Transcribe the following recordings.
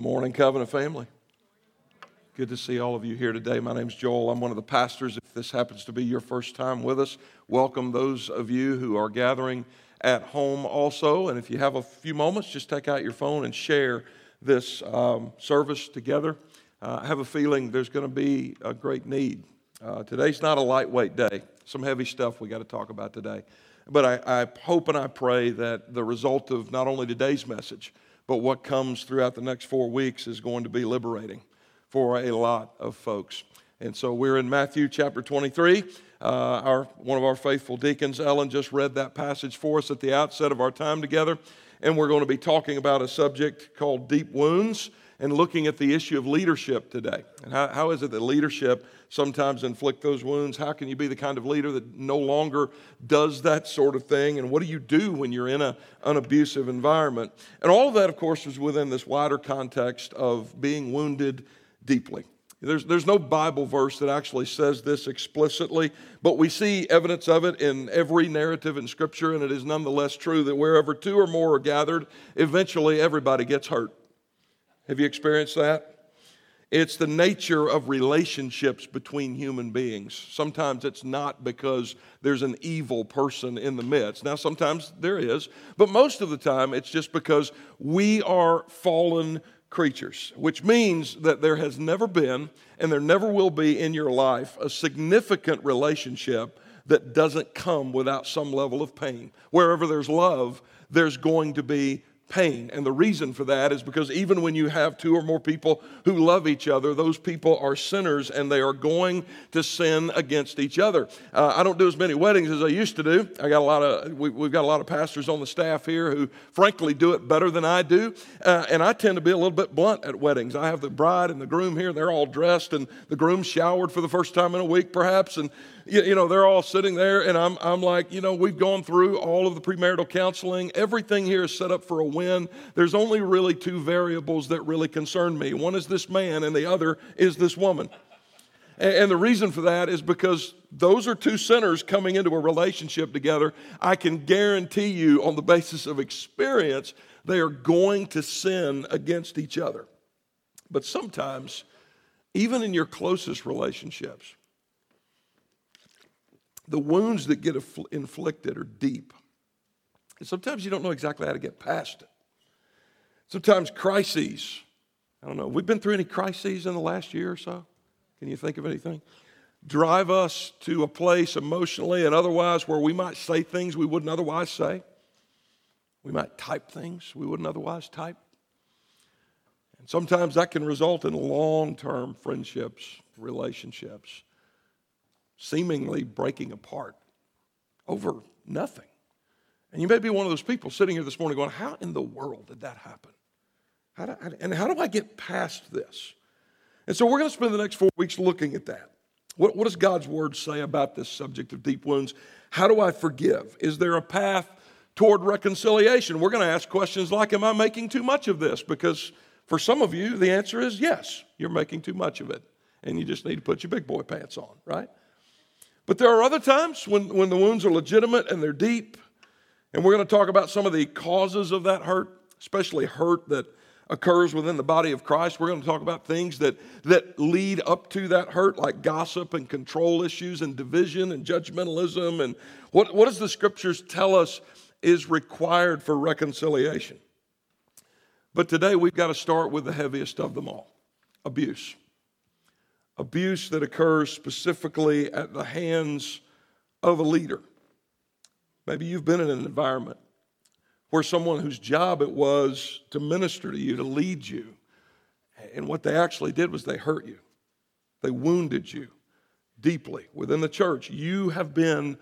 Good morning, Covenant family. Good to see all of you here today. My name's Joel. I'm one of the pastors. If this happens to be your first time with us, welcome those of you who are gathering at home also. And if you have a few moments, just take out your phone and share this um, service together. Uh, I have a feeling there's going to be a great need. Uh, today's not a lightweight day, some heavy stuff we got to talk about today. But I, I hope and I pray that the result of not only today's message, but what comes throughout the next four weeks is going to be liberating for a lot of folks. And so we're in Matthew chapter 23. Uh, our, one of our faithful deacons, Ellen, just read that passage for us at the outset of our time together. And we're going to be talking about a subject called deep wounds and looking at the issue of leadership today. And how, how is it that leadership sometimes inflict those wounds? How can you be the kind of leader that no longer does that sort of thing? And what do you do when you're in a, an abusive environment? And all of that, of course, is within this wider context of being wounded deeply. There's, there's no Bible verse that actually says this explicitly, but we see evidence of it in every narrative in Scripture, and it is nonetheless true that wherever two or more are gathered, eventually everybody gets hurt. Have you experienced that? It's the nature of relationships between human beings. Sometimes it's not because there's an evil person in the midst. Now, sometimes there is, but most of the time it's just because we are fallen creatures, which means that there has never been and there never will be in your life a significant relationship that doesn't come without some level of pain. Wherever there's love, there's going to be pain. And the reason for that is because even when you have two or more people who love each other, those people are sinners and they are going to sin against each other. Uh, I don't do as many weddings as I used to do. I got a lot of we, have got a lot of pastors on the staff here who, frankly, do it better than I do. Uh, and I tend to be a little bit blunt at weddings. I have the bride and the groom here; they're all dressed, and the groom showered for the first time in a week, perhaps, and you, you know, they're all sitting there, and I'm, I'm like, you know, we've gone through all of the premarital counseling. Everything here is set up for a win. There's only really two variables that really concern me one is this man, and the other is this woman. And, and the reason for that is because those are two sinners coming into a relationship together. I can guarantee you, on the basis of experience, they are going to sin against each other. But sometimes, even in your closest relationships, the wounds that get inflicted are deep. And sometimes you don't know exactly how to get past it. Sometimes crises, I don't know, we've been through any crises in the last year or so? Can you think of anything? Drive us to a place emotionally and otherwise where we might say things we wouldn't otherwise say. We might type things we wouldn't otherwise type. And sometimes that can result in long term friendships, relationships seemingly breaking apart over nothing. And you may be one of those people sitting here this morning going, How in the world did that happen? How do, and how do I get past this? And so we're going to spend the next four weeks looking at that. What, what does God's word say about this subject of deep wounds? How do I forgive? Is there a path toward reconciliation? We're going to ask questions like, Am I making too much of this? Because for some of you, the answer is yes, you're making too much of it. And you just need to put your big boy pants on, right? But there are other times when, when the wounds are legitimate and they're deep. And we're going to talk about some of the causes of that hurt, especially hurt that occurs within the body of Christ. We're going to talk about things that, that lead up to that hurt, like gossip and control issues and division and judgmentalism. And what, what does the scriptures tell us is required for reconciliation? But today we've got to start with the heaviest of them all abuse abuse that occurs specifically at the hands of a leader. Maybe you've been in an environment where someone whose job it was to minister to you, to lead you, and what they actually did was they hurt you, they wounded you deeply within the church. You have been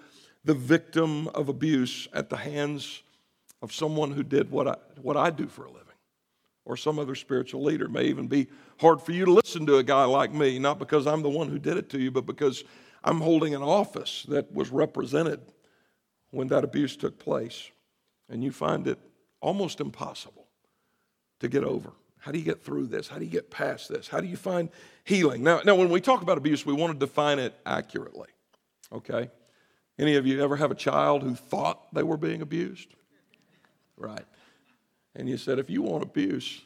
the victim of abuse at the hands of someone who did what I, what I do for a living or some other spiritual leader. It may even be hard for you to listen to a guy like me, not because I'm the one who did it to you, but because I'm holding an office that was represented when that abuse took place. And you find it almost impossible to get over. How do you get through this? How do you get past this? How do you find healing? Now, now when we talk about abuse, we want to define it accurately. Okay? Any of you ever have a child who thought they were being abused? Right. And you said, if you want abuse,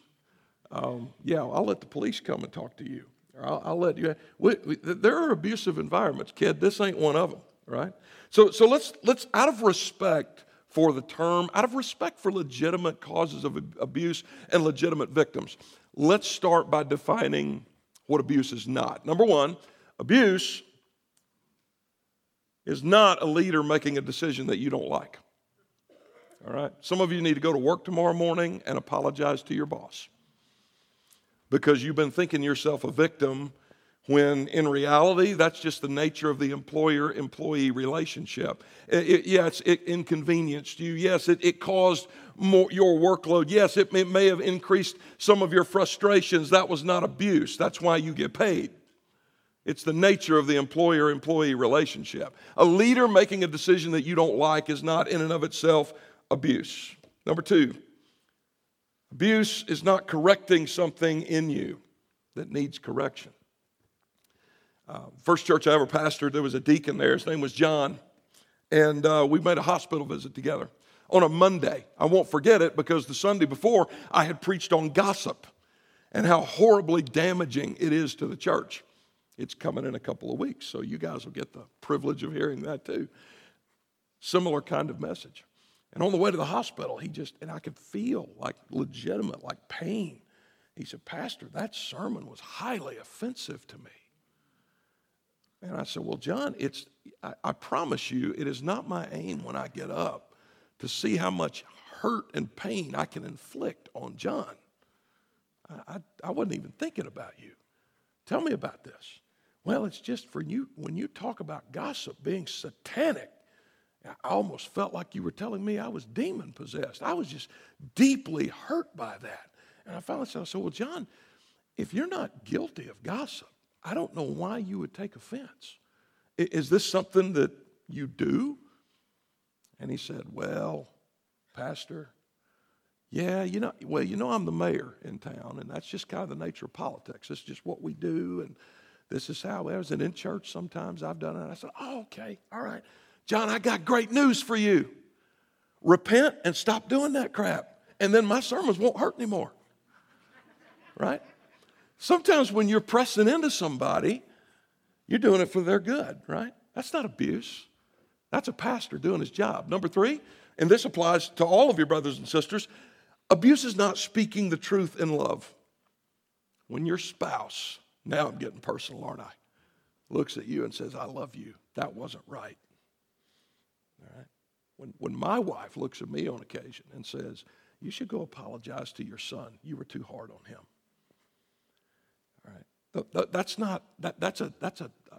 um, yeah, I'll let the police come and talk to you. Or I'll, I'll let you. We, we, there are abusive environments, kid. This ain't one of them, right? So, so let's, let's, out of respect for the term, out of respect for legitimate causes of abuse and legitimate victims, let's start by defining what abuse is not. Number one, abuse is not a leader making a decision that you don't like. All right? Some of you need to go to work tomorrow morning and apologize to your boss because you've been thinking yourself a victim when in reality that's just the nature of the employer employee relationship it, it, yes it inconvenienced you. Yes it, it caused more, your workload. Yes it may, it may have increased some of your frustrations. That was not abuse. That's why you get paid. It's the nature of the employer employee relationship. A leader making a decision that you don't like is not in and of itself abuse. Number two, abuse is not correcting something in you that needs correction. Uh, first church I ever pastored, there was a deacon there. His name was John. And uh, we made a hospital visit together on a Monday. I won't forget it because the Sunday before I had preached on gossip and how horribly damaging it is to the church. It's coming in a couple of weeks, so you guys will get the privilege of hearing that too. Similar kind of message. And on the way to the hospital, he just, and I could feel like legitimate, like pain. He said, Pastor, that sermon was highly offensive to me. And I said, Well, John, it's, I, I promise you, it is not my aim when I get up to see how much hurt and pain I can inflict on John. I, I, I wasn't even thinking about you. Tell me about this. Well, it's just for you, when you talk about gossip being satanic, I almost felt like you were telling me I was demon possessed. I was just deeply hurt by that. And I finally said, I said, Well, John, if you're not guilty of gossip, I don't know why you would take offense. Is this something that you do? And he said, Well, Pastor, yeah, you know, well, you know, I'm the mayor in town, and that's just kind of the nature of politics. It's just what we do, and this is how it is. And in church, sometimes I've done it. I said, Oh, okay, all right. John, I got great news for you. Repent and stop doing that crap, and then my sermons won't hurt anymore. Right? Sometimes when you're pressing into somebody, you're doing it for their good, right? That's not abuse. That's a pastor doing his job. Number three, and this applies to all of your brothers and sisters, Abuse is not speaking the truth in love. When your spouse, now I'm getting personal, aren't I? Looks at you and says, I love you. That wasn't right. When, when my wife looks at me on occasion and says, You should go apologize to your son. You were too hard on him. All right? That's not, that, that's, a, that's a, uh,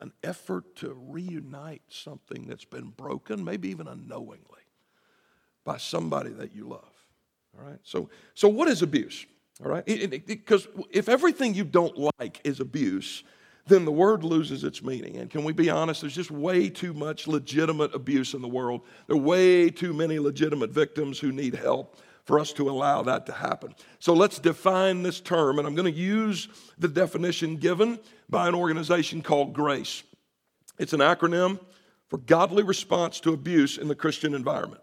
an effort to reunite something that's been broken, maybe even unknowingly, by somebody that you love. All right. So, so what is abuse? All right. Because if everything you don't like is abuse, then the word loses its meaning. And can we be honest? There's just way too much legitimate abuse in the world. There are way too many legitimate victims who need help for us to allow that to happen. So let's define this term, and I'm going to use the definition given by an organization called GRACE. It's an acronym for Godly Response to Abuse in the Christian Environment.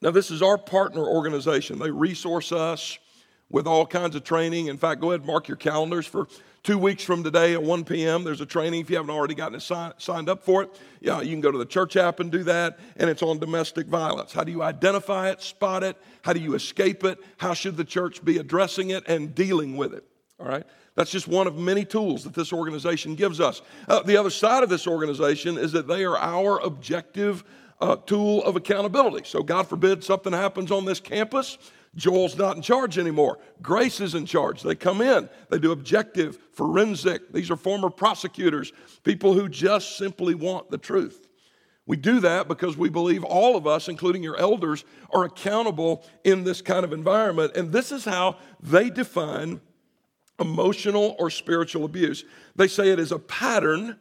Now, this is our partner organization. They resource us with all kinds of training. In fact, go ahead and mark your calendars for two weeks from today at 1 p.m. There's a training. If you haven't already gotten it sign, signed up for it, yeah, you can go to the church app and do that. And it's on domestic violence. How do you identify it, spot it? How do you escape it? How should the church be addressing it and dealing with it? All right? That's just one of many tools that this organization gives us. Uh, the other side of this organization is that they are our objective uh, tool of accountability. So, God forbid something happens on this campus, Joel's not in charge anymore. Grace is in charge. They come in, they do objective, forensic. These are former prosecutors, people who just simply want the truth. We do that because we believe all of us, including your elders, are accountable in this kind of environment. And this is how they define emotional or spiritual abuse. They say it is a pattern.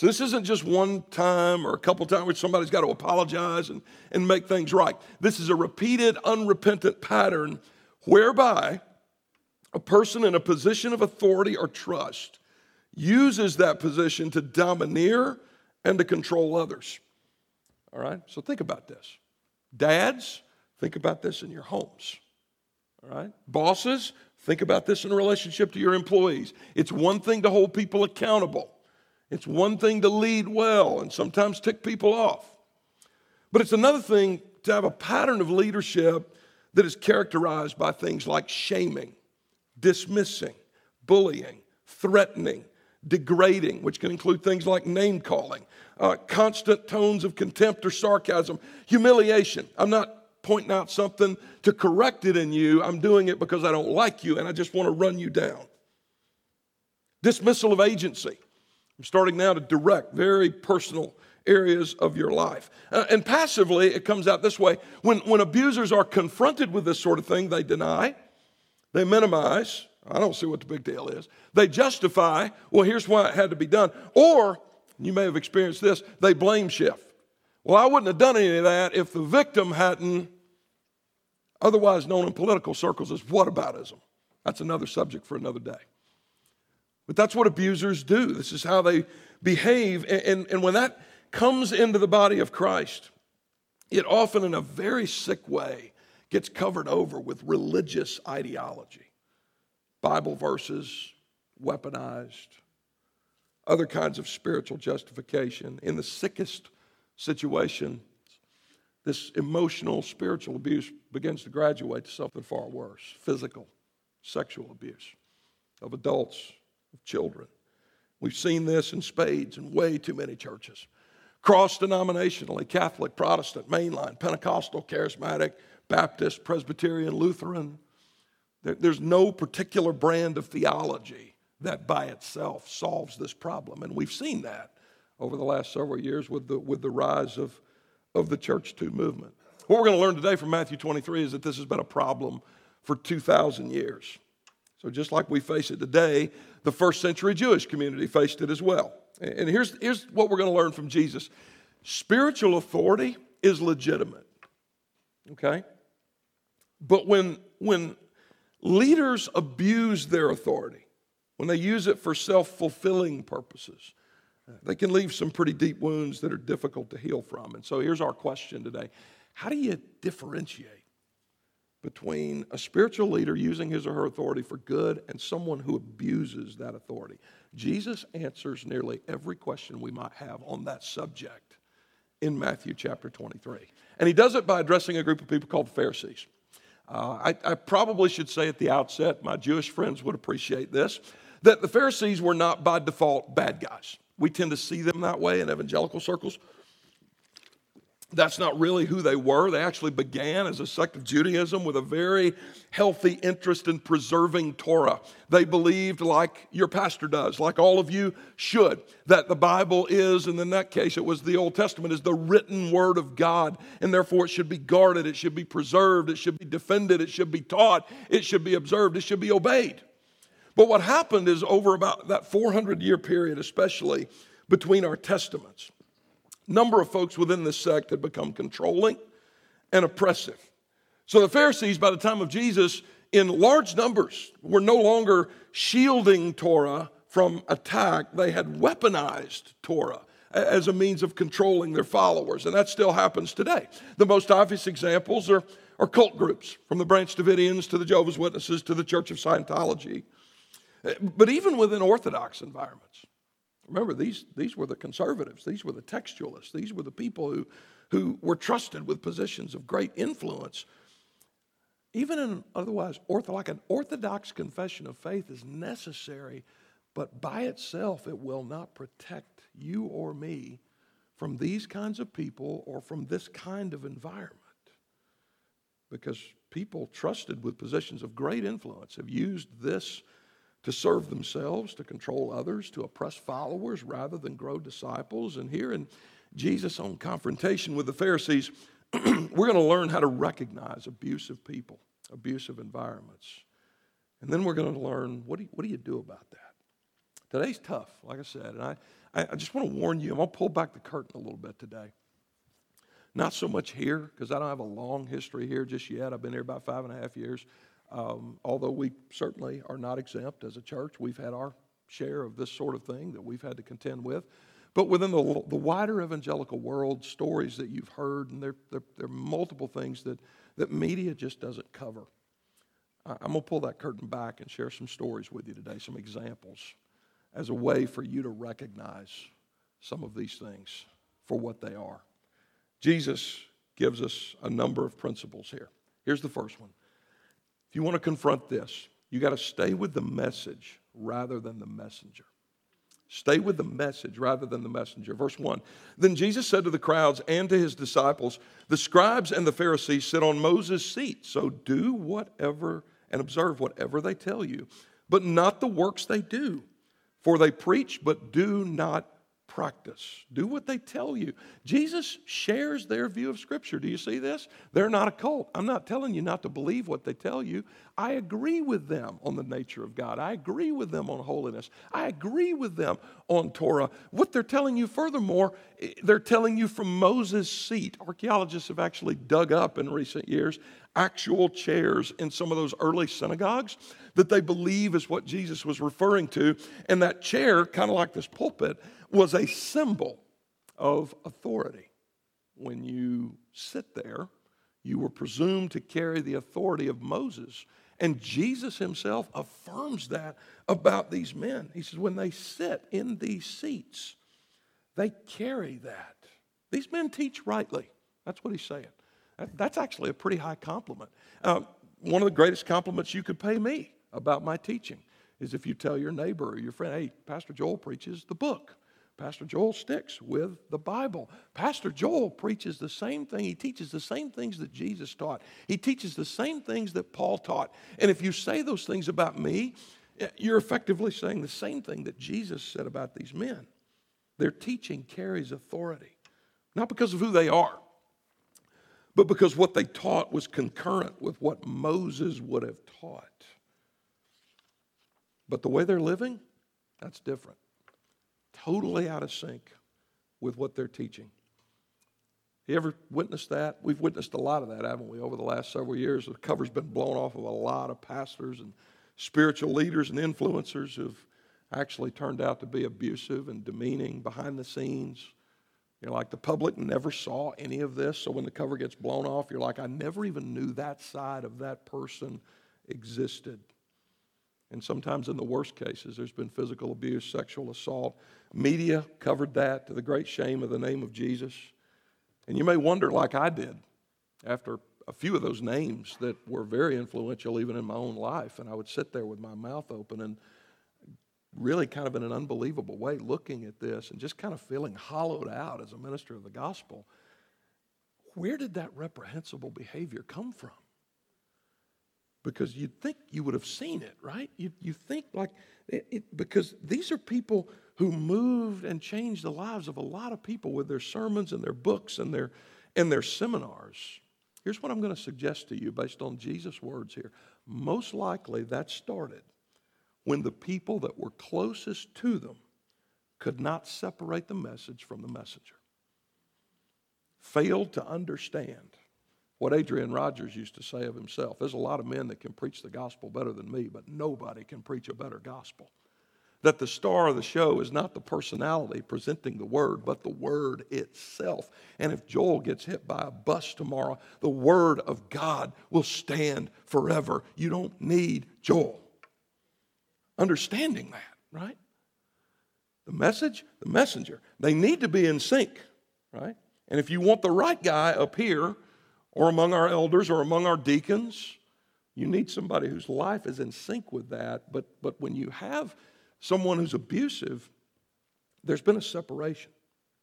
So this isn't just one time or a couple times where somebody's got to apologize and, and make things right. This is a repeated, unrepentant pattern whereby a person in a position of authority or trust uses that position to domineer and to control others. All right? So think about this. Dads, think about this in your homes. All right? Bosses, think about this in relationship to your employees. It's one thing to hold people accountable, it's one thing to lead well and sometimes tick people off. But it's another thing to have a pattern of leadership that is characterized by things like shaming, dismissing, bullying, threatening, degrading, which can include things like name calling, uh, constant tones of contempt or sarcasm, humiliation. I'm not pointing out something to correct it in you, I'm doing it because I don't like you and I just want to run you down. Dismissal of agency. I'm starting now to direct very personal areas of your life. Uh, and passively, it comes out this way when, when abusers are confronted with this sort of thing, they deny, they minimize. I don't see what the big deal is. They justify, well, here's why it had to be done. Or you may have experienced this, they blame shift. Well, I wouldn't have done any of that if the victim hadn't, otherwise known in political circles as whataboutism. That's another subject for another day. But that's what abusers do. This is how they behave. And, and, and when that comes into the body of Christ, it often, in a very sick way, gets covered over with religious ideology. Bible verses weaponized, other kinds of spiritual justification. In the sickest situation, this emotional, spiritual abuse begins to graduate to something far worse physical, sexual abuse of adults, of children. We've seen this in spades in way too many churches. Cross denominationally, Catholic, Protestant, mainline, Pentecostal, Charismatic, Baptist, Presbyterian, Lutheran. There's no particular brand of theology that by itself solves this problem. And we've seen that over the last several years with the, with the rise of, of the ChurchToo movement. What we're going to learn today from Matthew 23 is that this has been a problem for 2,000 years. So, just like we face it today, the first century Jewish community faced it as well. And here's, here's what we're going to learn from Jesus spiritual authority is legitimate, okay? But when, when leaders abuse their authority, when they use it for self fulfilling purposes, they can leave some pretty deep wounds that are difficult to heal from. And so here's our question today How do you differentiate between a spiritual leader using his or her authority for good and someone who abuses that authority? Jesus answers nearly every question we might have on that subject in Matthew chapter 23. And he does it by addressing a group of people called the Pharisees. Uh, I, I probably should say at the outset, my Jewish friends would appreciate this that the Pharisees were not by default bad guys. We tend to see them that way in evangelical circles. That's not really who they were. They actually began as a sect of Judaism with a very healthy interest in preserving Torah. They believed, like your pastor does, like all of you should, that the Bible is, and in that case it was the Old Testament, is the written word of God, and therefore it should be guarded, it should be preserved, it should be defended, it should be taught, it should be observed, it should be obeyed. But what happened is over about that 400 year period, especially between our testaments, number of folks within this sect had become controlling and oppressive. So the Pharisees, by the time of Jesus, in large numbers, were no longer shielding Torah from attack. They had weaponized Torah as a means of controlling their followers, and that still happens today. The most obvious examples are, are cult groups, from the Branch Davidians to the Jehovah's Witnesses to the Church of Scientology. But even within Orthodox environments, remember, these, these were the conservatives, these were the textualists, these were the people who, who were trusted with positions of great influence. Even in otherwise, ortho, like an Orthodox confession of faith is necessary, but by itself it will not protect you or me from these kinds of people or from this kind of environment. Because people trusted with positions of great influence have used this to serve themselves, to control others, to oppress followers rather than grow disciples. And here in, Jesus on confrontation with the Pharisees, we're going to learn how to recognize abusive people, abusive environments. And then we're going to learn what do, you, what do you do about that? Today's tough, like I said. And I, I just want to warn you, I'm going to pull back the curtain a little bit today. Not so much here, because I don't have a long history here just yet. I've been here about five and a half years. Um, although we certainly are not exempt as a church, we've had our share of this sort of thing that we've had to contend with. But within the, the wider evangelical world, stories that you've heard, and there, there, there are multiple things that, that media just doesn't cover. I'm going to pull that curtain back and share some stories with you today, some examples, as a way for you to recognize some of these things for what they are. Jesus gives us a number of principles here. Here's the first one. If you want to confront this, you got to stay with the message rather than the messenger. Stay with the message rather than the messenger. Verse 1 Then Jesus said to the crowds and to his disciples, The scribes and the Pharisees sit on Moses' seat, so do whatever and observe whatever they tell you, but not the works they do. For they preach, but do not practice. Do what they tell you. Jesus shares their view of Scripture. Do you see this? They're not a cult. I'm not telling you not to believe what they tell you. I agree with them on the nature of God. I agree with them on holiness. I agree with them on Torah. What they're telling you, furthermore, eh, they're telling you from Moses' seat. Archaeologists have actually dug up in recent years actual chairs in some of those early synagogues that they believe is what Jesus was referring to. And that chair, kind of like this pulpit, was a symbol of authority. When you sit there, you were presumed to carry the authority of Moses. And Jesus himself affirms that about these men. He says, when they sit in these seats, they carry that. These men teach rightly. That's what he's saying. That's actually a pretty high compliment. Uh, one of the greatest compliments you could pay me about my teaching is if you tell your neighbor or your friend, hey, Pastor Joel preaches the book. Pastor Joel sticks with the Bible. Pastor Joel preaches the same thing. He teaches the same things that Jesus taught. He teaches the same things that Paul taught. And if you say those things about me, eh, you're effectively saying the same thing that Jesus said about these men. Their teaching carries authority, not because of who they are, but because what they taught was concurrent with what Moses would have taught. But the way they're living, that's different totally out of sync with what they're teaching. You ever witnessed that? We've witnessed a lot of that, haven't we, over the last several years? The cover's been blown off of a lot of pastors and spiritual leaders and influencers who've actually turned out to be abusive and demeaning behind the scenes. You're like, the public never saw any of this, so when the cover gets blown off, you're like, I never even knew that side of that person existed. And sometimes, in the worst cases, there's been physical abuse, sexual assault. Media covered that to the great shame of the name of Jesus. And you may wonder, like I did, after a few of those names that were very influential even in my own life, and I would sit there with my mouth open and really kind of in an unbelievable way looking at this and just kind of feeling hollowed out as a minister of the gospel. Where did that reprehensible behavior come from? Because you'd think you would have seen it, right? You, you think like, it, it, because these are people who moved and changed the lives of a lot of people with their sermons and their books and their, and their seminars. Here's what I'm going to suggest to you based on Jesus' words here. Most likely that started when the people that were closest to them could not separate the message from the messenger, failed to understand what Adrian Rogers used to say of himself there's a lot of men that can preach the gospel better than me, but nobody can preach a better gospel. That the star of the show is not the personality presenting the word, but the word itself. And if Joel gets hit by a bus tomorrow, the word of God will stand forever. You don't need Joel. Understanding that, right? The message, the messenger, they need to be in sync, right? And if you want the right guy up here, or among our elders or among our deacons. You need somebody whose life is in sync with that. But, but when you have someone who's abusive, there's been a separation.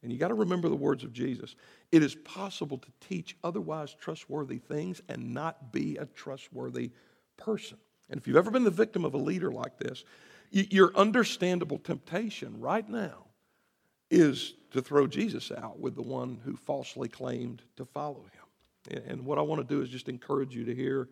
And you got to remember the words of Jesus. It is possible to teach otherwise trustworthy things and not be a trustworthy person. And if you've ever been the victim of a leader like this, your understandable temptation right now is to throw Jesus out with the one who falsely claimed to follow him. And what I want to do is just encourage you to hear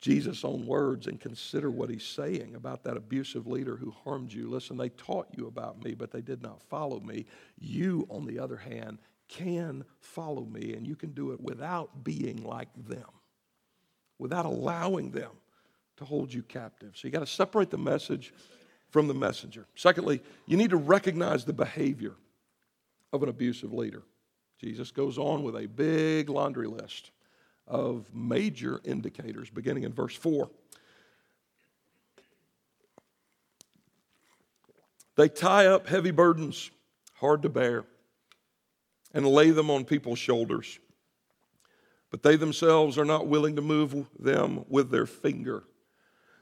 Jesus' own words and consider what he's saying about that abusive leader who harmed you. Listen, they taught you about me, but they did not follow me. You, on the other hand, can follow me, and you can do it without being like them, without allowing them to hold you captive. So you got to separate the message from the messenger. Secondly, you need to recognize the behavior of an abusive leader. Jesus goes on with a big laundry list of major indicators, beginning in verse 4. They tie up heavy burdens, hard to bear, and lay them on people's shoulders. But they themselves are not willing to move them with their finger.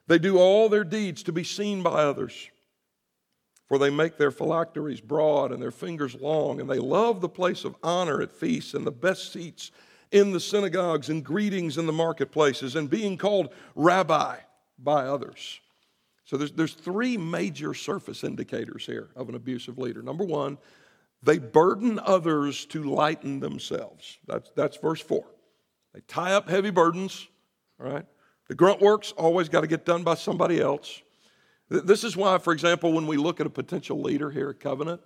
They do all their deeds to be seen by others. For they make their phylacteries broad and their fingers long, and they love the place of honor at feasts and the best seats in the synagogues and greetings in the marketplaces and being called rabbi by others. So there's, there's three major surface indicators here of an abusive leader. Number one, they burden others to lighten themselves. That's, that's verse four. They tie up heavy burdens, all right? The grunt work's always got to get done by somebody else. This is why, for example, when we look at a potential leader here at Covenant,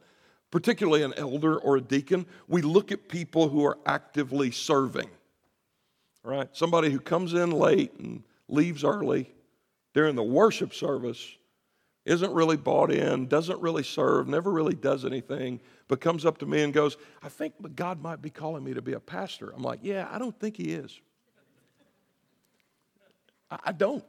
particularly an elder or a deacon, we look at people who are actively serving. Right? Somebody who comes in late and leaves early during the worship service, isn't really bought in, doesn't really serve, never really does anything, but comes up to me and goes, I think God might be calling me to be a pastor. I'm like, yeah, I don't think he is. I don't.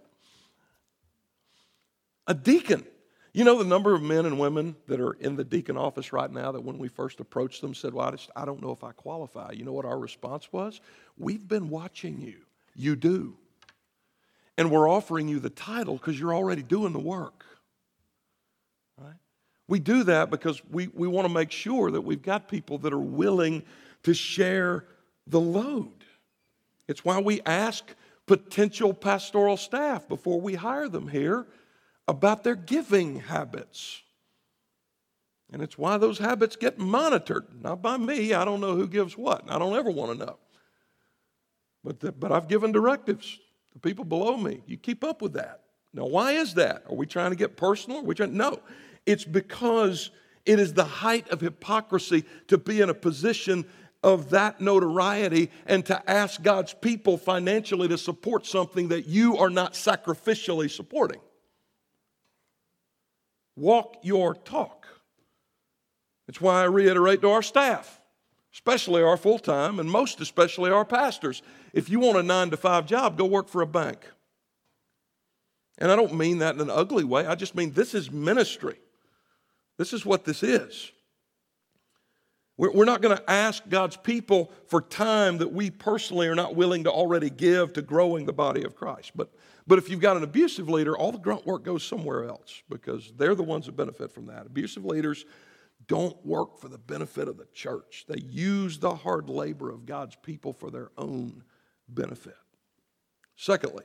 A deacon. You know the number of men and women that are in the deacon office right now that when we first approached them said, Well, I, just, I don't know if I qualify. You know what our response was? We've been watching you. You do. And we're offering you the title because you're already doing the work. Right? We do that because we, we want to make sure that we've got people that are willing to share the load. It's why we ask potential pastoral staff before we hire them here about their giving habits. And it's why those habits get monitored, not by me. I don't know who gives what. I don't ever want to know. But, the, but I've given directives to people below me. You keep up with that. Now, why is that? Are we trying to get personal? Are we trying? No. It's because it is the height of hypocrisy to be in a position of that notoriety and to ask God's people financially to support something that you are not sacrificially supporting. Walk your talk. It's why I reiterate to our staff, especially our full time and most especially our pastors if you want a nine to five job, go work for a bank. And I don't mean that in an ugly way, I just mean this is ministry. This is what this is. We're not going to ask God's people for time that we personally are not willing to already give to growing the body of Christ. But, but if you've got an abusive leader, all the grunt work goes somewhere else because they're the ones that benefit from that. Abusive leaders don't work for the benefit of the church, they use the hard labor of God's people for their own benefit. Secondly,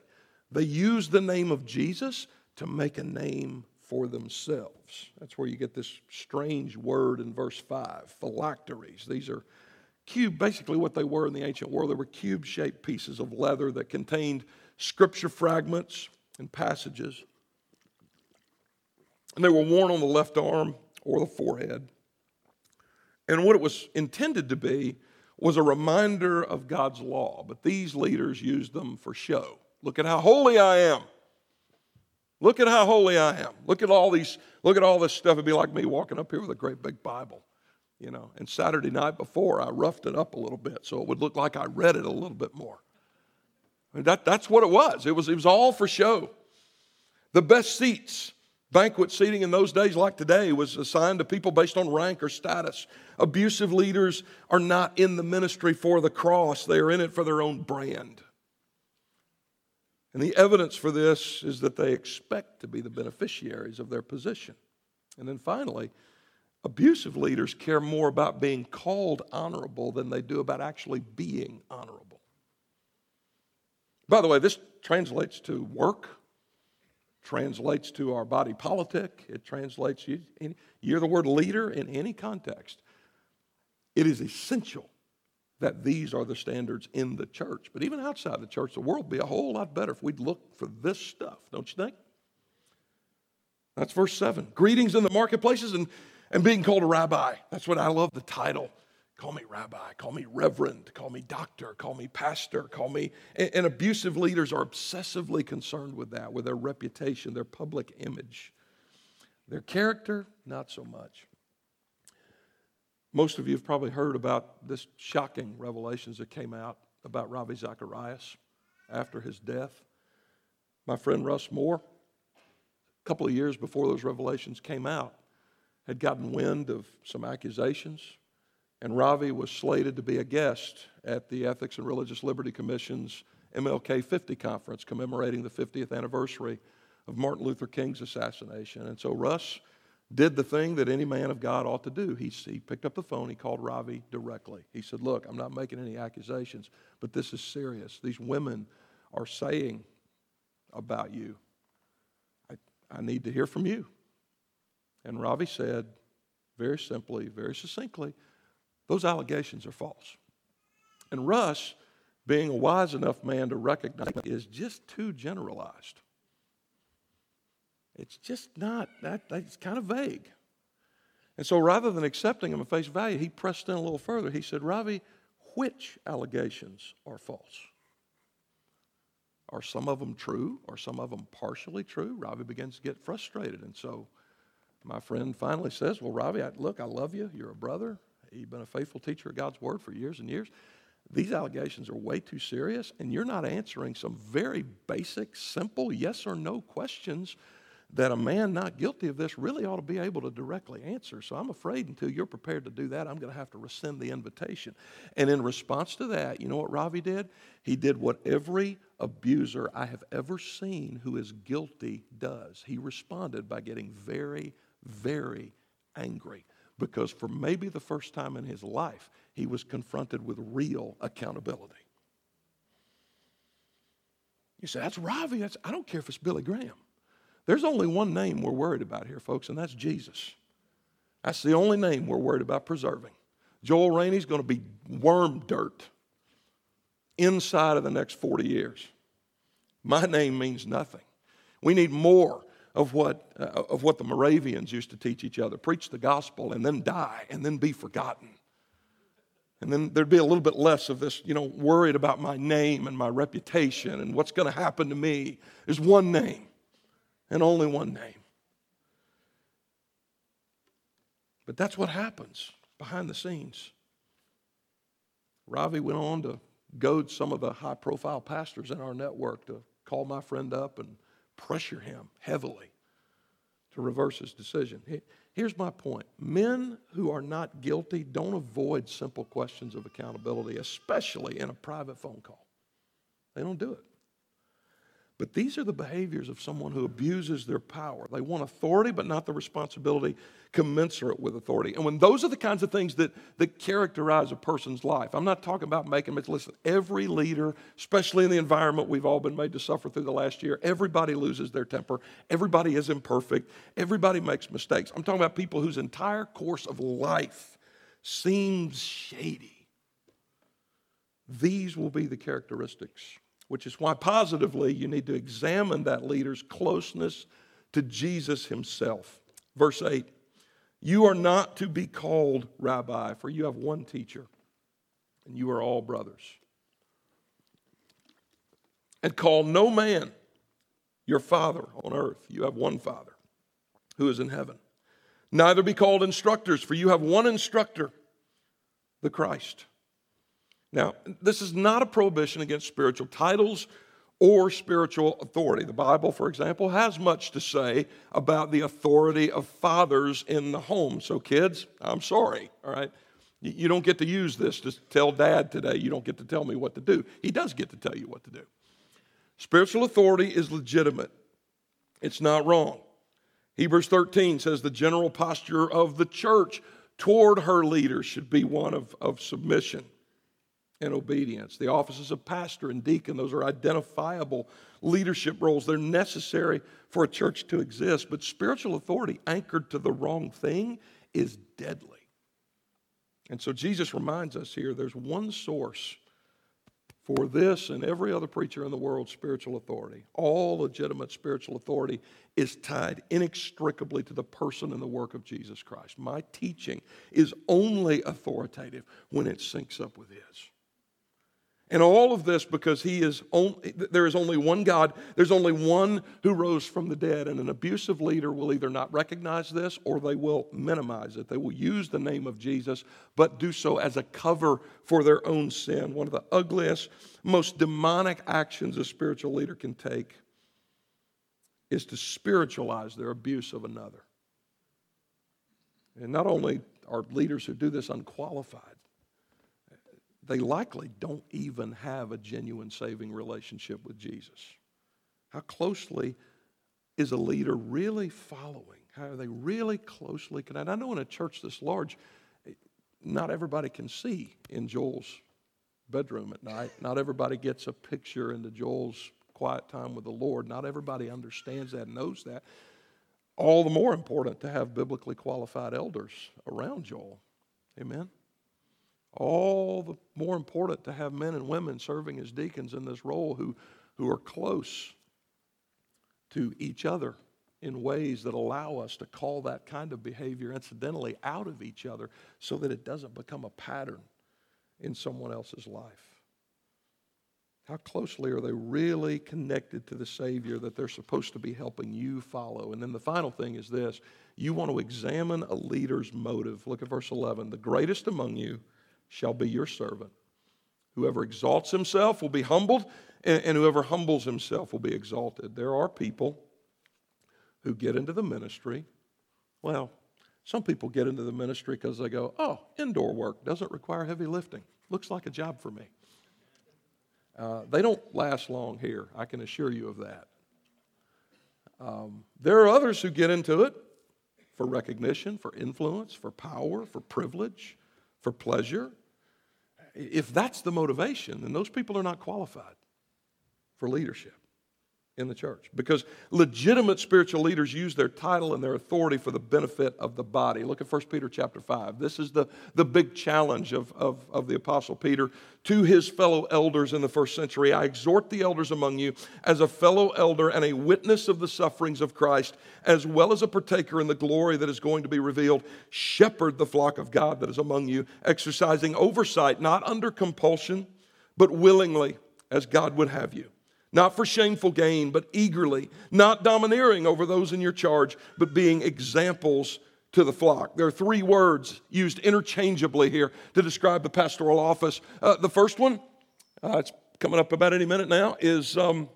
they use the name of Jesus to make a name for themselves. That's where you get this strange word in verse 5 phylacteries. These are cube, basically what they were in the ancient world. They were cube shaped pieces of leather that contained scripture fragments and passages. And they were worn on the left arm or the forehead. And what it was intended to be was a reminder of God's law, but these leaders used them for show. Look at how holy I am. Look at how holy I am. Look at all these, look at all this stuff. It'd be like me walking up here with a great big Bible, you know. And Saturday night before, I roughed it up a little bit so it would look like I read it a little bit more. That, that's what it was. It was, it was all for show. The best seats, banquet seating in those days, like today, was assigned to people based on rank or status. Abusive leaders are not in the ministry for the cross, they are in it for their own brand. And the evidence for this is that they expect to be the beneficiaries of their position. And then finally, abusive leaders care more about being called honorable than they do about actually being honorable. By the way, this translates to work, translates to our body politic. It translates, you, you hear the word leader in any context. It is essential that these are the standards in the church. But even outside the church, the world would be a whole lot better if we'd look for this stuff, don't you think? That's verse 7. Greetings in the marketplaces and, and being called a rabbi. That's what I love the title. Call me rabbi, call me reverend, call me doctor, call me pastor, call me. And, and abusive leaders are obsessively concerned with that, with their reputation, their public image. Their character, not so much. Most of you have probably heard about this shocking revelations that came out about Ravi Zacharias after his death. My friend Russ Moore, a couple of years before those revelations came out, had gotten wind of some accusations, and Ravi was slated to be a guest at the Ethics and Religious Liberty Commission's MLK 50 conference commemorating the 50th anniversary of Martin Luther King's assassination. And so Russ did the thing that any man of God ought to do. He, he picked up the phone, he called Ravi directly. He said, Look, I'm not making any accusations, but this is serious. These women are saying about you I need to hear from you. And Ravi said, very simply, very succinctly, those allegations are false. And Russ, being a wise enough man to recognize is just too generalized. It's just not, that, it's kind of vague. And so rather than accepting him at face value, he pressed in a little further. He said, Ravi, which allegations are false? Are some of them true? Are some of them partially true? Ravi begins to get frustrated. And so my friend finally says, Well, Ravi, I, look, I love you. You're a brother. You've been a faithful teacher of God's word for years and years. These allegations are way too serious, and you're not answering some very basic, simple yes or no questions that a man not guilty of this really ought to be able to directly answer. So I'm afraid until you're prepared to do that, I'm going to have to rescind the invitation. And in response to that, you know what Ravi did? He did what every abuser I have ever seen who is guilty does. He responded by getting very, very angry because for maybe the first time in his life, he was confronted with real accountability. You say, that's Ravi. That's, I don't care if it's Billy Graham. There's only one name we're worried about here, folks, and that's Jesus. That's the only name we're worried about preserving. Joel Rainey's going to be worm dirt inside of the next 40 years. My name means nothing. We need more of what, uh, of what the Moravians used to teach each other preach the gospel and then die and then be forgotten. And then there'd be a little bit less of this, you know, worried about my name and my reputation and what's going to happen to me. There's one name and only one name. But that's what happens behind the scenes. Ravi went on to goad some of the high profile pastors in our network to call my friend up and pressure him heavily to reverse his decision. Here's my point men who are not guilty don't avoid simple questions of accountability, especially in a private phone call. They don't do it. But these are the behaviors of someone who abuses their power. They want authority, but not the responsibility commensurate with authority. And when those are the kinds of things that, that characterize a person's life, I'm not talking about making them. Listen, every leader, especially in the environment we've all been made to suffer through the last year, everybody loses their temper. Everybody is imperfect. Everybody makes mistakes. I'm talking about people whose entire course of life seems shady. These will be the characteristics which is why positively you need to examine that leader's closeness to Jesus himself. Verse 8 You are not to be called rabbi, for you have one teacher, and you are all brothers. And call no man your father on earth. You have one father who is in heaven. Neither be called instructors, for you have one instructor, the Christ. Now, this is not a prohibition against spiritual titles or spiritual authority. The Bible, for example, has much to say about the authority of fathers in the home. So, kids, I'm sorry, all right? You don't get to use this to tell dad today, you don't get to tell me what to do. He does get to tell you what to do. Spiritual authority is legitimate, it's not wrong. Hebrews 13 says the general posture of the church toward her leaders should be one of, of submission. And obedience. The offices of pastor and deacon, those are identifiable leadership roles. They're necessary for a church to exist, but spiritual authority anchored to the wrong thing is deadly. And so Jesus reminds us here there's one source for this and every other preacher in the world spiritual authority. All legitimate spiritual authority is tied inextricably to the person and the work of Jesus Christ. My teaching is only authoritative when it syncs up with His. And all of this because he is only, there is only one God, there's only one who rose from the dead. And an abusive leader will either not recognize this or they will minimize it. They will use the name of Jesus, but do so as a cover for their own sin. One of the ugliest, most demonic actions a spiritual leader can take is to spiritualize their abuse of another. And not only are leaders who do this unqualified, they likely don't even have a genuine saving relationship with Jesus. How closely is a leader really following? How are they really closely connected? I know in a church this large, not everybody can see in Joel's bedroom at night. Not everybody gets a picture into Joel's quiet time with the Lord. Not everybody understands that, knows that. All the more important to have biblically qualified elders around Joel. Amen all the more important to have men and women serving as deacons in this role who, who are close to each other in ways that allow us to call that kind of behavior incidentally out of each other so that it doesn't become a pattern in someone else's life. How closely are they really connected to the Savior that they're supposed to be helping you follow? And then the final thing is this you want to examine a leader's motive. Look at verse 11. The greatest among you shall be your servant. Whoever exalts himself will be humbled, and, whoever humbles himself will be exalted. There are people who get into the ministry. Well, some people get into the ministry because they go, oh, indoor work doesn't require heavy lifting. Looks like a job for me. Uh, they don't last long here, I can assure you of that. Um, there are others who get into it for recognition, for influence, for power, for privilege for pleasure, if that's the motivation, then those people are not qualified for leadership in the church. Because legitimate spiritual leaders use their title and their authority for the benefit of the body. Look at 1 peter chapter 5 this is the, the big challenge of, of, of the apostle peter. To his fellow elders in the first century i exhort the elders among you as a fellow elder and a witness of the sufferings of christ as well as a partaker in the glory that is going to be revealed shepherd the flock of god that is among you exercising oversight not under compulsion but willingly as god would have you not for shameful gain, but eagerly, not domineering over those in your charge, but being examples to the flock. There are three words used interchangeably here to describe the pastoral office. Uh, the first one, uh, it's coming up about any minute now, is, um,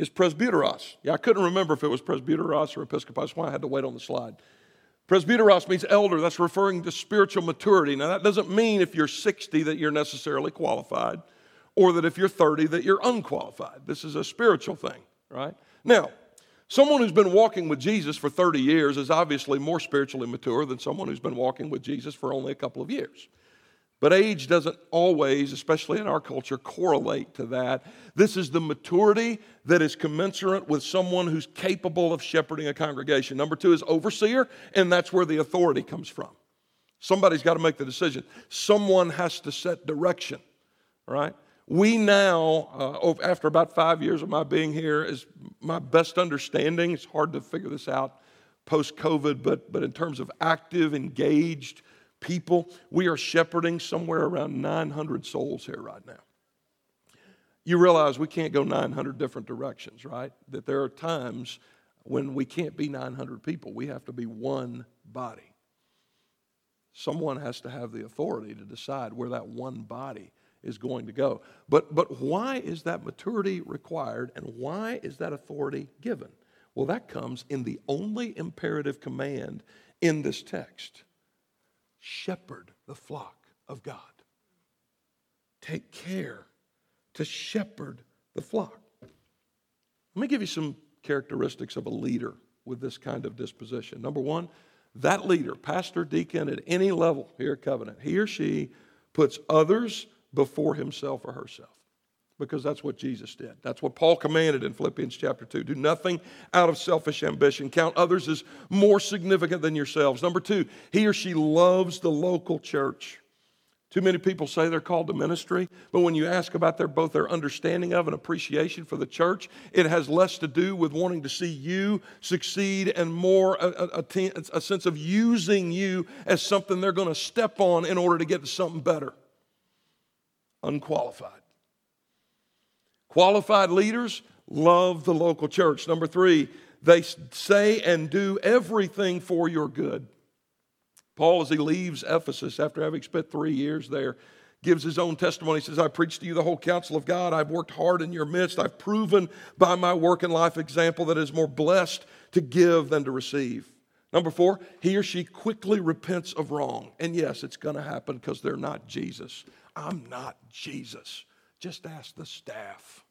is presbyteros. Yeah, I couldn't remember if it was presbyteros or episcopos. Why I had to wait on the slide. Presbyteros means elder. That's referring to spiritual maturity. Now, that doesn't mean if you're 60 that you're necessarily qualified or that if you're 30 that you're unqualified. This is a spiritual thing, right? Now, someone who's been walking with Jesus for 30 years is obviously more spiritually mature than someone who's been walking with Jesus for only a couple of years. But age doesn't always, especially in our culture, correlate to that. This is the maturity that is commensurate with someone who's capable of shepherding a congregation. Number two is overseer, and that's where the authority comes from. Somebody's got to make the decision. Someone has to set direction, right? We now, uh, after about five years of my being here, is my best understanding. It's hard to figure this out post COVID, but, but in terms of active, engaged, people. We are shepherding somewhere around 900 souls here right now. You realize we can't go 900 different directions, right? That there are times when we can't be 900 people. We have to be one body. Someone has to have the authority to decide where that one body is going to go. But, but why is that maturity required and why is that authority given? Well, that comes in the only imperative command in this text shepherd the flock of God. Take care to shepherd the flock. Let me give you some characteristics of a leader with this kind of disposition. Number one, that leader, pastor, deacon at any level here at Covenant, he or she puts others before himself or herself because that's what Jesus did. That's what Paul commanded in Philippians chapter 2. Do nothing out of selfish ambition. Count others as more significant than yourselves. Number two, he or she loves the local church. Too many people say they're called to ministry, but when you ask about their both their understanding of and appreciation for the church, it has less to do with wanting to see you succeed and more a, a, a sense of using you as something they're going to step on in order to get to something better. Unqualified. Qualified leaders love the local church. Number three, they say and do everything for your good. Paul, as he leaves Ephesus after having spent three years there, gives his own testimony. He says, I preached to you the whole counsel of God. I've worked hard in your midst. I've proven by my work and life example that it is more blessed to give than to receive. Number four, he or she quickly repents of wrong. And yes, it's going to happen because they're not Jesus. I'm not Jesus. Just ask the staff.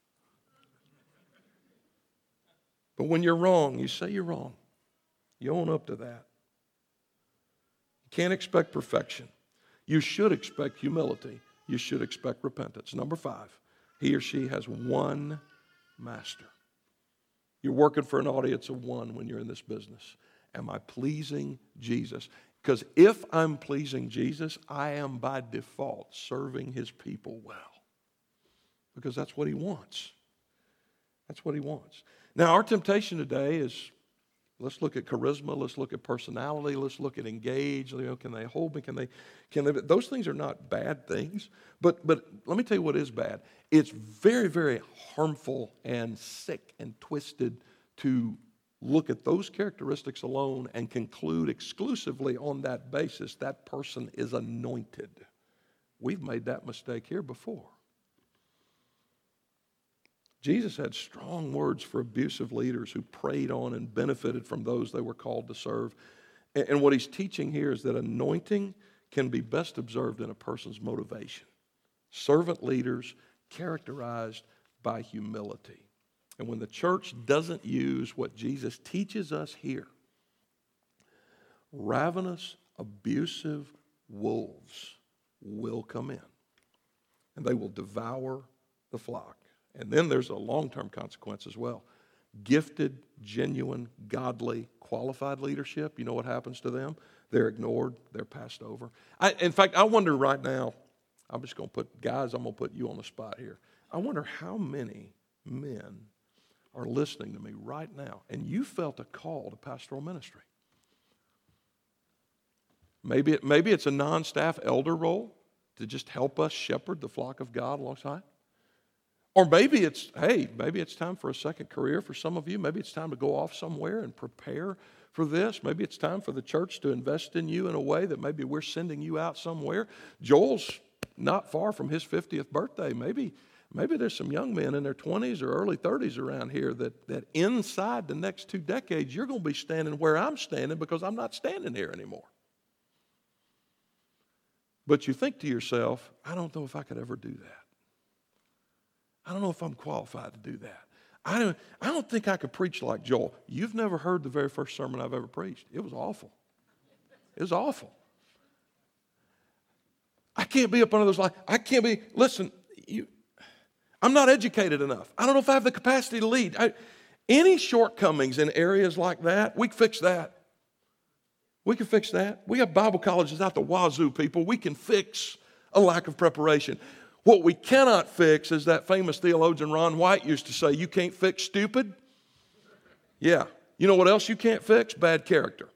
But when you're wrong, you say you're wrong. You own up to that. You can't expect perfection. You should expect humility. You should expect repentance. Number five, he or she has one master. You're working for an audience of one when you're in this business. Am I pleasing Jesus? Because if I'm pleasing Jesus, I am by default serving his people well. Because that's what he wants. That's what he wants. Now, our temptation today is let's look at charisma, let's look at personality, let's look at engage. You know, can they hold me? Can they? Can they? Those things are not bad things, but but let me tell you what is bad. It's very very harmful and sick and twisted to look at those characteristics alone and conclude exclusively on that basis that person is anointed. We've made that mistake here before. Jesus had strong words for abusive leaders who preyed on and benefited from those they were called to serve. And what he's teaching here is that anointing can be best observed in a person's motivation. Servant leaders characterized by humility. And when the church doesn't use what Jesus teaches us here, ravenous, abusive wolves will come in and they will devour the flock. And then there's a long term consequence as well. Gifted, genuine, godly, qualified leadership, you know what happens to them? They're ignored, they're passed over. I, in fact, I wonder right now, I'm just going to put, guys, I'm going to put you on the spot here. I wonder how many men are listening to me right now and you felt a call to pastoral ministry. Maybe, it, maybe it's a non staff elder role to just help us shepherd the flock of God alongside. Or maybe it's, hey, maybe it's time for a second career for some of you. Maybe it's time to go off somewhere and prepare for this. Maybe it's time for the church to invest in you in a way that maybe we're sending you out somewhere. Joel's not far from his 50th birthday. Maybe, maybe there's some young men in their 20s or early 30s around here that, that inside the next two decades, you're going to be standing where I'm standing because I'm not standing here anymore. But you think to yourself, I don't know if I could ever do that. I don't know if I'm qualified to do that. I don't, I don't think I could preach like Joel. You've never heard the very first sermon I've ever preached. It was awful. It was awful. I can't be up under those like I can't be. Listen, you, I'm not educated enough. I don't know if I have the capacity to lead. I, any shortcomings in areas like that, we can fix that. We can fix that. We have Bible colleges out the wazoo, people. We can fix a lack of preparation. What we cannot fix is that famous theologian Ron White used to say, You can't fix stupid. Yeah. You know what else you can't fix? Bad character.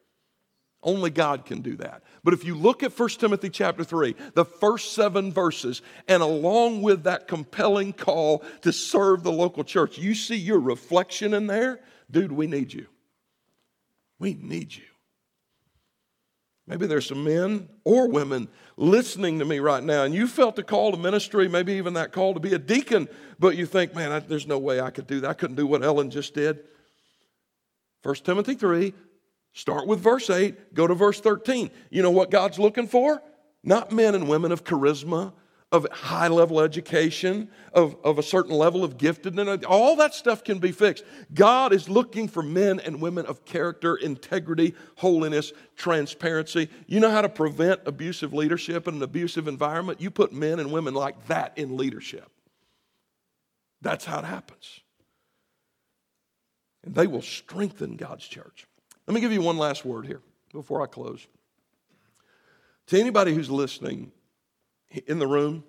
Only God can do that. But if you look at 1 Timothy chapter 3, the first seven verses, and along with that compelling call to serve the local church, you see your reflection in there. Dude, we need you. We need you. Maybe there's some men or women listening to me right now, and you felt the call to ministry, maybe even that call to be a deacon, but you think, man, I, there's no way I could do that. I couldn't do what Ellen just did. 1 Timothy 3, start with verse 8, go to verse 13. You know what God's looking for? Not men and women of charisma, of high level education, of, of a certain level of giftedness. All that stuff can be fixed. God is looking for men and women of character, integrity, holiness, transparency. You know how to prevent abusive leadership in an abusive environment? You put men and women like that in leadership. That's how it happens. And they will strengthen God's church. Let me give you one last word here before I close. To anybody who's listening in the room,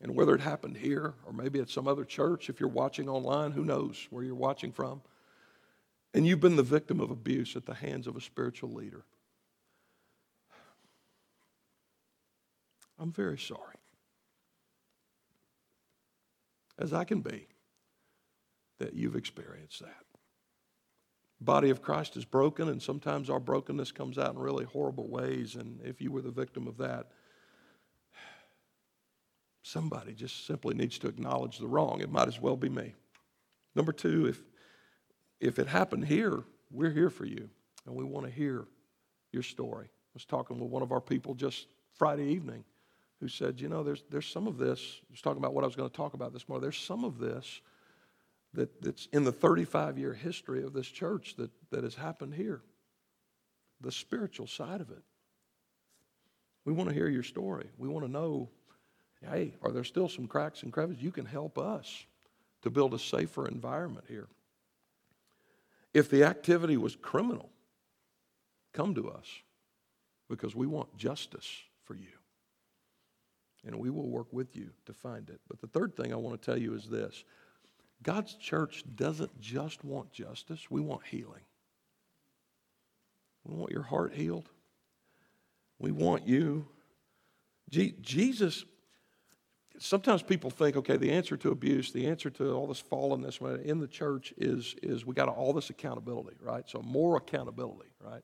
and whether it happened here or maybe at some other church, if you're watching online, who knows where you're watching from, and you've been the victim of abuse at the hands of a spiritual leader. I'm very sorry. As I can be, that you've experienced that. Body of Christ is broken, and sometimes our brokenness comes out in really horrible ways. And if you were the victim of that, somebody just simply needs to acknowledge the wrong. It might as well be me. Number two, if, if it happened here, we're here for you, and we want to hear your story. I was talking with one of our people just Friday evening who said, You know, there's, there's some of this, I was talking about what I was going to talk about this morning. There's some of this that, that's in the 35 year history of this church that, that has happened here, the spiritual side of it. We want to hear your story. We want to know hey, are there still some cracks and crevices? You can help us to build a safer environment here. If the activity was criminal, come to us because we want justice for you. And we will work with you to find it. But the third thing I want to tell you is this God's church doesn't just want justice, we want healing. We want your heart healed. We want you. Jesus, sometimes people think, okay, the answer to abuse, the answer to all this fallenness in the church is, is we got all this accountability, right? So more accountability, right?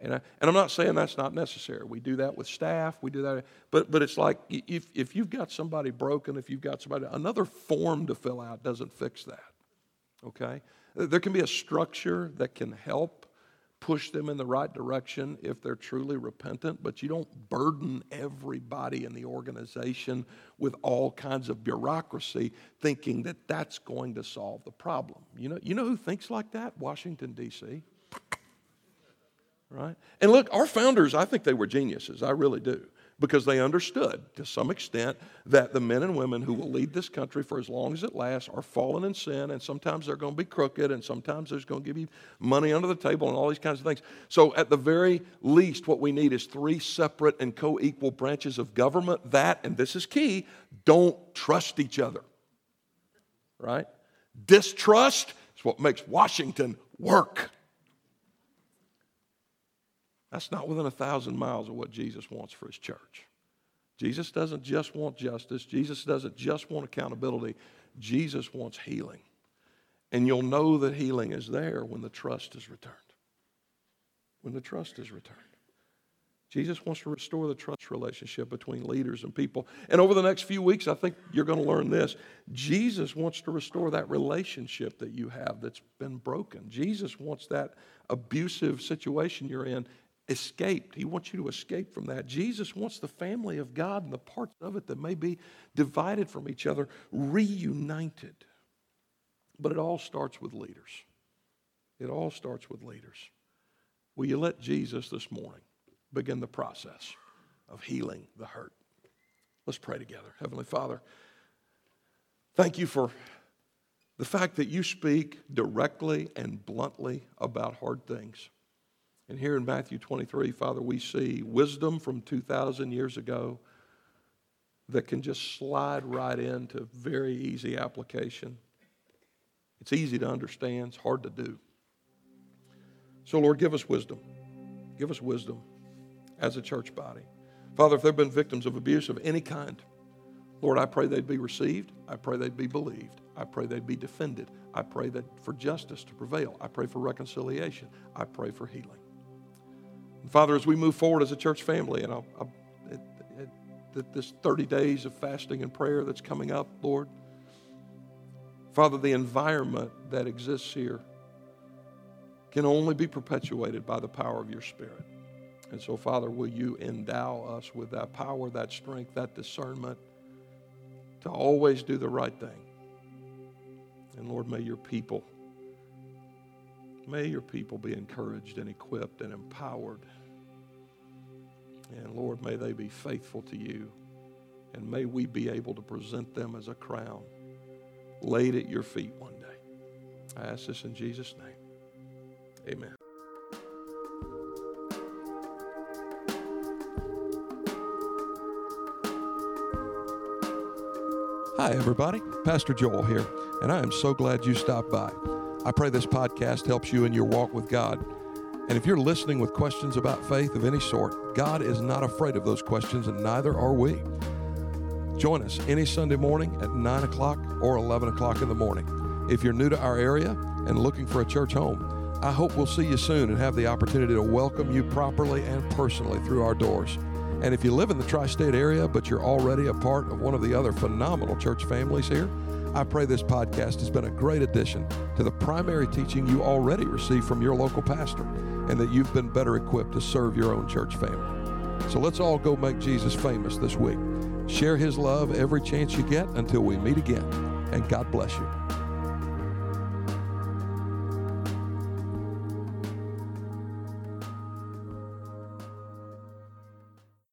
And, I, and I'm not saying that's not necessary. We do that with staff. We do that. But, but it's like if, if you've got somebody broken, if you've got somebody, another form to fill out doesn't fix that. Okay? There can be a structure that can help push them in the right direction if they're truly repentant, but you don't burden everybody in the organization with all kinds of bureaucracy thinking that that's going to solve the problem. You know, you know who thinks like that? Washington, D.C right? And look, our founders, I think they were geniuses. I really do. Because they understood to some extent that the men and women who will lead this country for as long as it lasts are fallen in sin, and sometimes they're going to be crooked, and sometimes there's going to give you money under the table and all these kinds of things. So, at the very least, what we need is three separate and co equal branches of government that, and this is key, don't trust each other. Right? Distrust is what makes Washington work. That's not within a thousand miles of what Jesus wants for his church. Jesus doesn't just want justice, Jesus doesn't just want accountability, Jesus wants healing. And you'll know that healing is there when the trust is returned. When the trust is returned. Jesus wants to restore the trust relationship between leaders and people. And over the next few weeks, I think you're going to learn this. Jesus wants to restore that relationship that you have that's been broken. Jesus wants that abusive situation you're in escaped. He wants you to escape from that. Jesus wants the family of God and the parts of it that may be divided from each other reunited. But it all starts with leaders. It all starts with leaders. Will you let Jesus this morning begin the process of healing the hurt? Let's pray together. Heavenly Father, thank you for the fact that you speak directly and bluntly about hard things. And here in Matthew 23, Father, we see wisdom from 2,000 years ago that can just slide right into very easy application. It's easy to understand, it's hard to do. So, Lord, give us wisdom. Give us wisdom as a church body. Father, if there have been victims of abuse of any kind, Lord, I pray they'd be received. I pray they'd be believed. I pray they'd be defended. I pray that for justice to prevail. I pray for reconciliation. I pray for healing. Father, as we move forward as a church family, and I'll, I'll, this 30 days of fasting and prayer that's coming up, Lord, Father, the environment that exists here can only be perpetuated by the power of your Spirit. And so, Father, will you endow us with that power, that strength, that discernment to always do the right thing. And Lord, may your people, may your people be encouraged and equipped and empowered. And Lord, may they be faithful to you. And may we be able to present them as a crown laid at your feet one day. I ask this in Jesus' name. Amen. Hi, everybody. Pastor Joel here, and I am so glad you stopped by. I pray this podcast helps you in your walk with God. And if you're listening with questions about faith of any sort, God is not afraid of those questions, and neither are we. Join us any Sunday morning at 9 o'clock or 11 o'clock in the morning. If you're new to our area and looking for a church home, I hope we'll see you soon and have the opportunity to welcome you properly and personally through our doors. And if you live in the tri state area, but you're already a part of one of the other phenomenal church families here, I pray this podcast has been a great addition to the primary teaching you already receive from your local pastor, and that you've been better equipped to serve your own church family. So let's all go make Jesus famous this week. Share his love every chance you get until we meet again, and God bless you.